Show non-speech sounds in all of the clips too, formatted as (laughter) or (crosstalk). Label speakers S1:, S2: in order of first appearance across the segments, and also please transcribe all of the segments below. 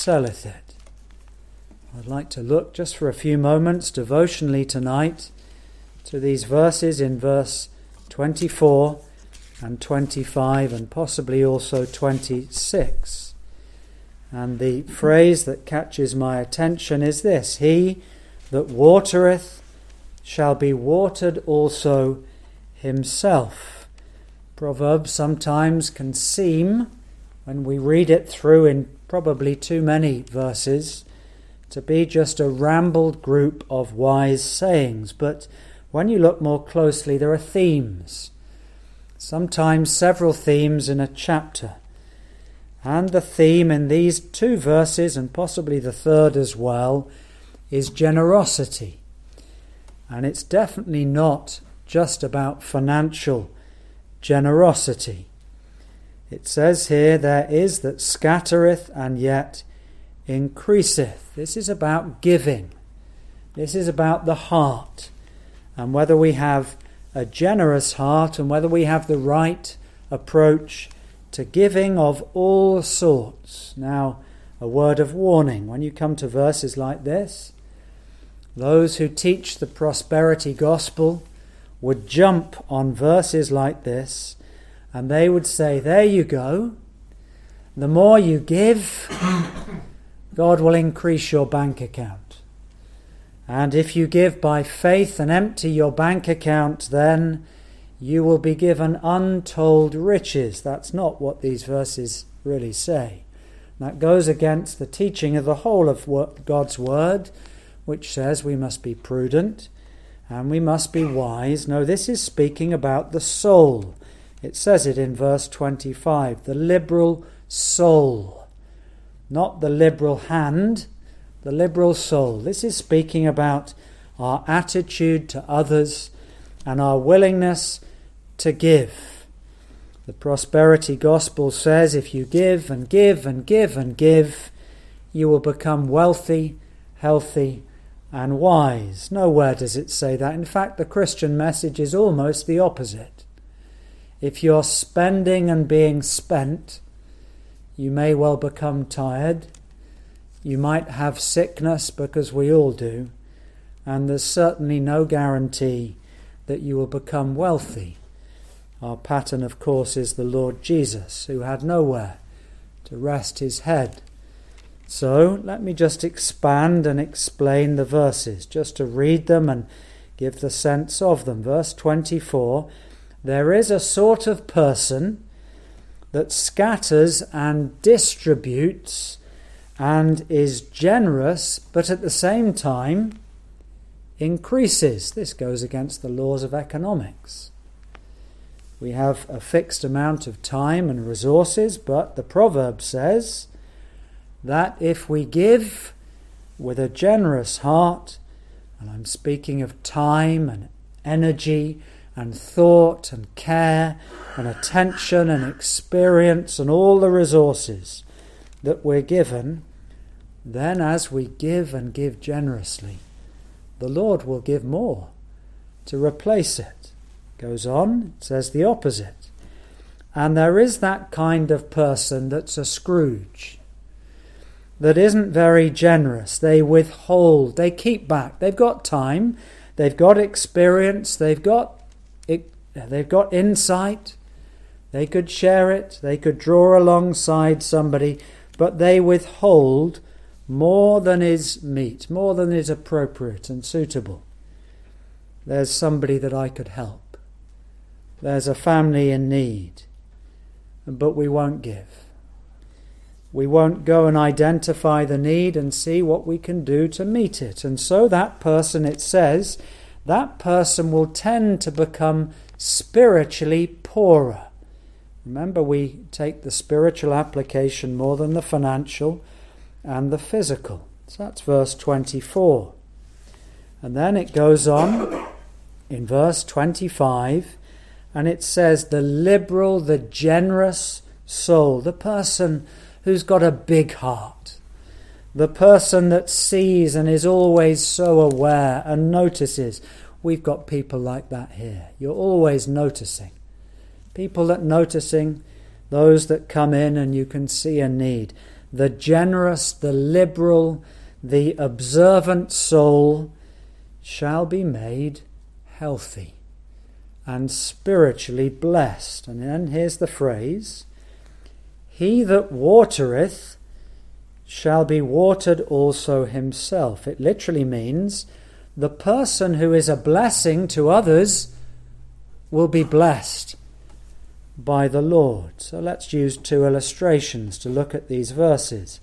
S1: selleth it. I'd like to look just for a few moments devotionally tonight to these verses in verse 24 and 25 and possibly also 26. And the phrase that catches my attention is this He that watereth shall be watered also himself. Proverbs sometimes can seem, when we read it through in probably too many verses, to be just a rambled group of wise sayings. But when you look more closely, there are themes, sometimes several themes in a chapter. And the theme in these two verses, and possibly the third as well, is generosity. And it's definitely not just about financial generosity. It says here, There is that scattereth and yet increaseth. This is about giving. This is about the heart. And whether we have a generous heart and whether we have the right approach to giving of all sorts. Now, a word of warning when you come to verses like this, those who teach the prosperity gospel would jump on verses like this and they would say, There you go. The more you give, God will increase your bank account. And if you give by faith and empty your bank account, then you will be given untold riches. That's not what these verses really say. That goes against the teaching of the whole of God's Word, which says we must be prudent and we must be wise. No, this is speaking about the soul. It says it in verse 25 the liberal soul, not the liberal hand, the liberal soul. This is speaking about our attitude to others and our willingness to give. The prosperity gospel says if you give and give and give and give, you will become wealthy, healthy, and wise. Nowhere does it say that. In fact, the Christian message is almost the opposite. If you're spending and being spent, you may well become tired. You might have sickness because we all do. And there's certainly no guarantee that you will become wealthy. Our pattern, of course, is the Lord Jesus, who had nowhere to rest his head. So let me just expand and explain the verses, just to read them and give the sense of them. Verse 24 there is a sort of person that scatters and distributes and is generous, but at the same time increases. This goes against the laws of economics. We have a fixed amount of time and resources, but the proverb says that if we give with a generous heart, and I'm speaking of time and energy and thought and care and attention and experience and all the resources that we're given, then as we give and give generously, the Lord will give more to replace it. Goes on, it says the opposite. And there is that kind of person that's a Scrooge, that isn't very generous. They withhold, they keep back. They've got time, they've got experience, they've got they've got insight. They could share it. They could draw alongside somebody, but they withhold more than is meet, more than is appropriate and suitable. There's somebody that I could help. There's a family in need, but we won't give. We won't go and identify the need and see what we can do to meet it. And so that person, it says, that person will tend to become spiritually poorer. Remember, we take the spiritual application more than the financial and the physical. So that's verse 24. And then it goes on in verse 25, and it says, The liberal, the generous soul, the person who's got a big heart, the person that sees and is always so aware and notices. We've got people like that here. You're always noticing. People that noticing, those that come in and you can see a need. the generous, the liberal, the observant soul shall be made healthy and spiritually blessed. And then here's the phrase He that watereth shall be watered also himself. It literally means the person who is a blessing to others will be blessed by the Lord. So let's use two illustrations to look at these verses.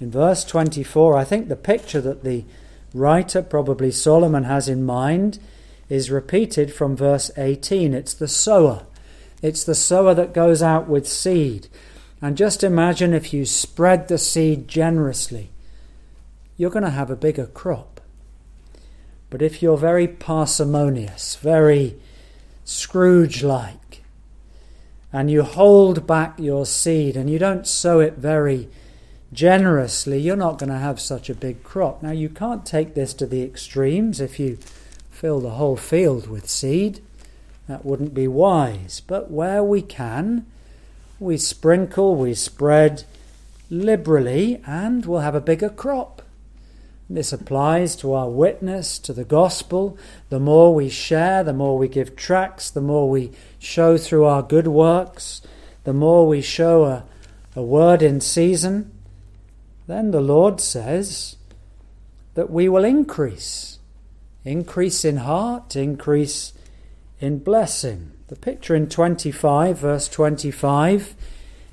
S1: In verse 24, I think the picture that the writer, probably Solomon, has in mind is repeated from verse 18. It's the sower. It's the sower that goes out with seed. And just imagine if you spread the seed generously, you're going to have a bigger crop. But if you're very parsimonious, very Scrooge like, and you hold back your seed and you don't sow it very generously, you're not going to have such a big crop. Now, you can't take this to the extremes if you fill the whole field with seed. That wouldn't be wise. But where we can, we sprinkle, we spread liberally, and we'll have a bigger crop. This applies to our witness, to the gospel. The more we share, the more we give tracts, the more we show through our good works, the more we show a, a word in season, then the Lord says that we will increase. Increase in heart, increase in blessing. The picture in 25, verse 25,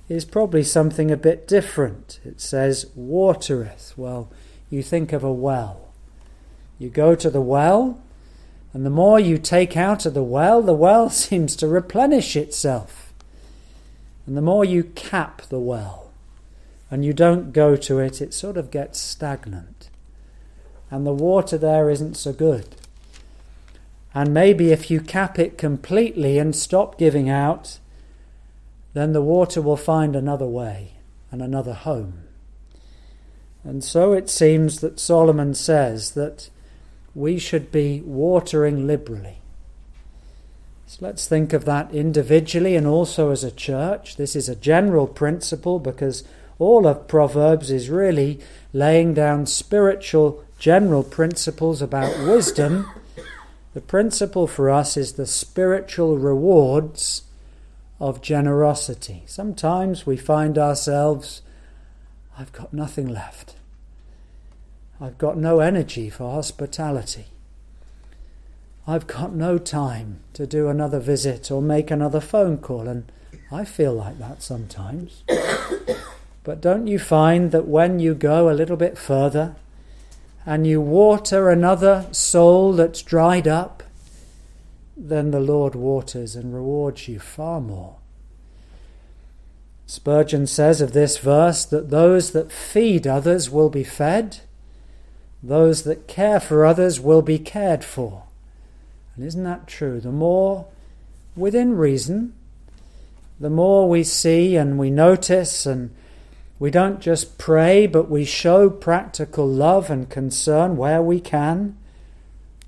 S1: is probably something a bit different. It says, watereth. Well, you think of a well. You go to the well, and the more you take out of the well, the well (laughs) seems to replenish itself. And the more you cap the well, and you don't go to it, it sort of gets stagnant. And the water there isn't so good. And maybe if you cap it completely and stop giving out, then the water will find another way and another home. And so it seems that Solomon says that we should be watering liberally. So let's think of that individually and also as a church. This is a general principle because all of Proverbs is really laying down spiritual general principles about wisdom the principle for us is the spiritual rewards of generosity. Sometimes we find ourselves, I've got nothing left. I've got no energy for hospitality. I've got no time to do another visit or make another phone call, and I feel like that sometimes. (coughs) but don't you find that when you go a little bit further, and you water another soul that's dried up, then the Lord waters and rewards you far more. Spurgeon says of this verse that those that feed others will be fed, those that care for others will be cared for. And isn't that true? The more within reason, the more we see and we notice and we don't just pray, but we show practical love and concern where we can.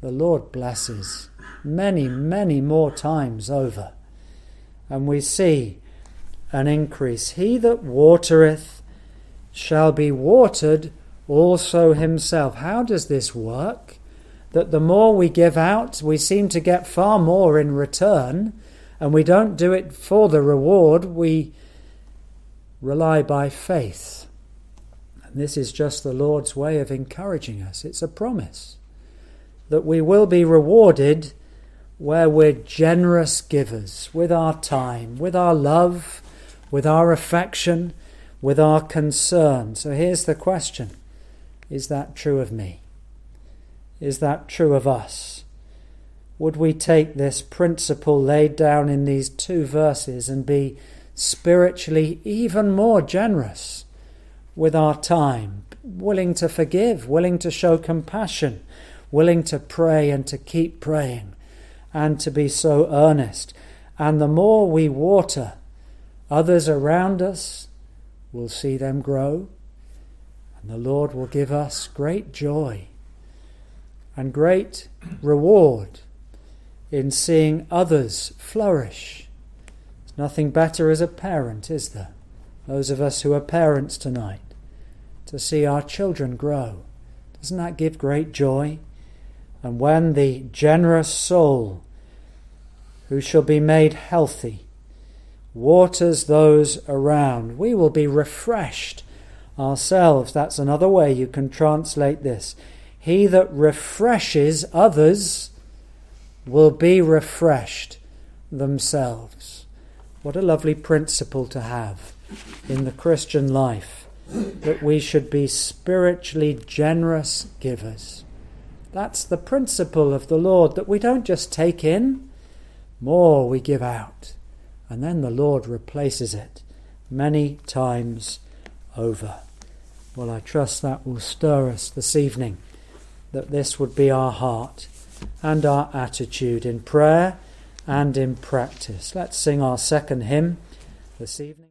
S1: The Lord blesses many, many more times over. And we see an increase. He that watereth shall be watered also himself. How does this work? That the more we give out, we seem to get far more in return, and we don't do it for the reward, we rely by faith. And this is just the Lord's way of encouraging us. It's a promise that we will be rewarded where we're generous givers with our time, with our love, with our affection, with our concern. So here's the question Is that true of me? Is that true of us? Would we take this principle laid down in these two verses and be spiritually even more generous with our time, willing to forgive, willing to show compassion, willing to pray and to keep praying, and to be so earnest. And the more we water others around us, we'll see them grow, and the Lord will give us great joy and great reward in seeing others flourish Nothing better as a parent, is there? Those of us who are parents tonight. to see our children grow. Doesn't that give great joy? And when the generous soul, who shall be made healthy, waters those around, we will be refreshed ourselves. That's another way you can translate this. He that refreshes others will be refreshed themselves. What a lovely principle to have in the Christian life that we should be spiritually generous givers. That's the principle of the Lord that we don't just take in, more we give out, and then the Lord replaces it many times over. Well, I trust that will stir us this evening, that this would be our heart and our attitude in prayer and in practice. Let's sing our second hymn this evening.